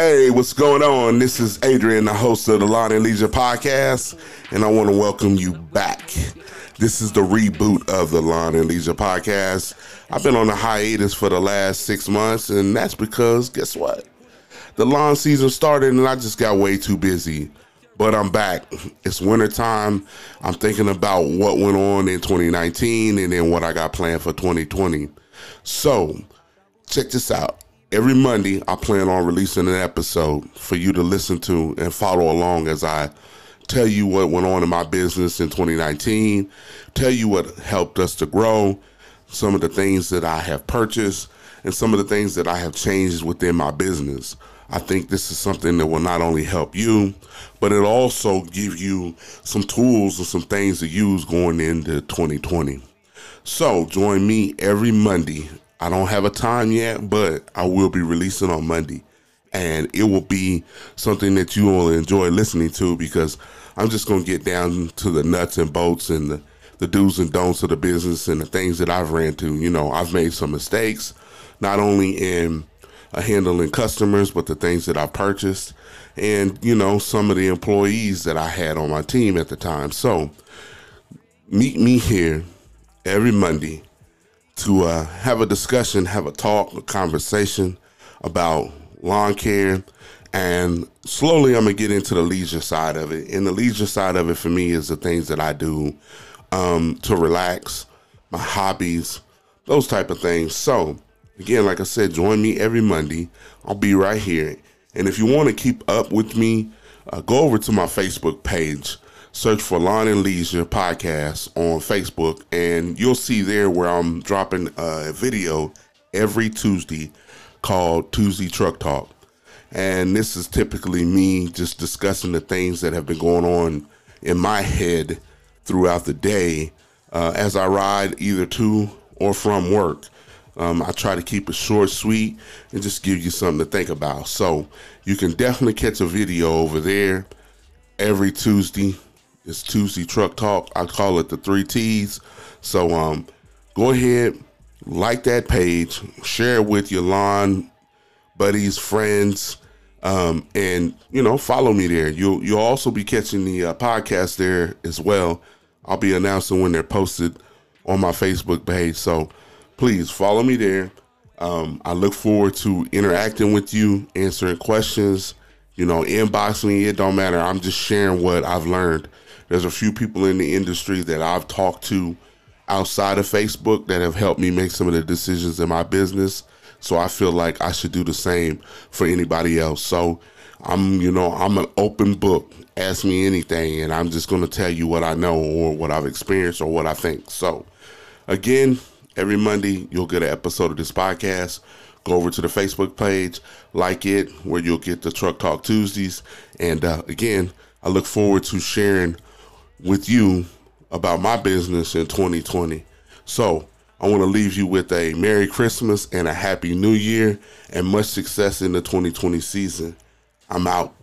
Hey, what's going on? This is Adrian, the host of the Lawn and Leisure podcast, and I want to welcome you back. This is the reboot of the Lawn and Leisure podcast. I've been on a hiatus for the last six months, and that's because guess what? The lawn season started, and I just got way too busy. But I'm back. It's wintertime. I'm thinking about what went on in 2019 and then what I got planned for 2020. So, check this out every Monday, I plan on releasing an episode for you to listen to and follow along as I tell you what went on in my business in 2019, tell you what helped us to grow, some of the things that I have purchased, and some of the things that I have changed within my business. I think this is something that will not only help you, but it'll also give you some tools and some things to use going into 2020. So join me every Monday I don't have a time yet, but I will be releasing on Monday. And it will be something that you will enjoy listening to because I'm just going to get down to the nuts and bolts and the, the do's and don'ts of the business and the things that I've ran to. You know, I've made some mistakes, not only in uh, handling customers, but the things that I've purchased and, you know, some of the employees that I had on my team at the time. So meet me here every Monday to uh, have a discussion, have a talk, a conversation about lawn care. And slowly I'm going to get into the leisure side of it. And the leisure side of it for me is the things that I do um, to relax, my hobbies, those type of things. So, again, like I said, join me every Monday. I'll be right here. And if you want to keep up with me, uh, go over to my Facebook page search for Lawn and Leisure Podcast on Facebook, and you'll see there where I'm dropping a video every Tuesday called Tuesday Truck Talk. And this is typically me just discussing the things that have been going on in my head throughout the day uh, as I ride either to or from work. Um, I try to keep it short, sweet, and just give you something to think about. So you can definitely catch a video over there every Tuesday it's Tuesday Truck Talk. I call it the three T's. So um, go ahead, like that page, share it with your lawn buddies, friends, um, and you know follow me there. You'll you'll also be catching the uh, podcast there as well. I'll be announcing when they're posted on my Facebook page. So please follow me there. Um, I look forward to interacting with you, answering questions. You know, inbox me. It don't matter. I'm just sharing what I've learned there's a few people in the industry that I've talked to outside of Facebook that have helped me make some of the decisions in my business. So I feel like I should do the same for anybody else. So I'm, you know, I'm an open book. Ask me anything, and I'm just going to tell you what I know or what I've experienced or what I think. So, again, every Monday you'll get an episode of this podcast. Go over to the Facebook page, like it, where you'll get the Truck Talk Tuesdays. And uh, again, I look forward to sharing with you about my business in 2020. So I want to leave you with a Merry Christmas and a Happy New Year and much success in the 2020 season. I'm out.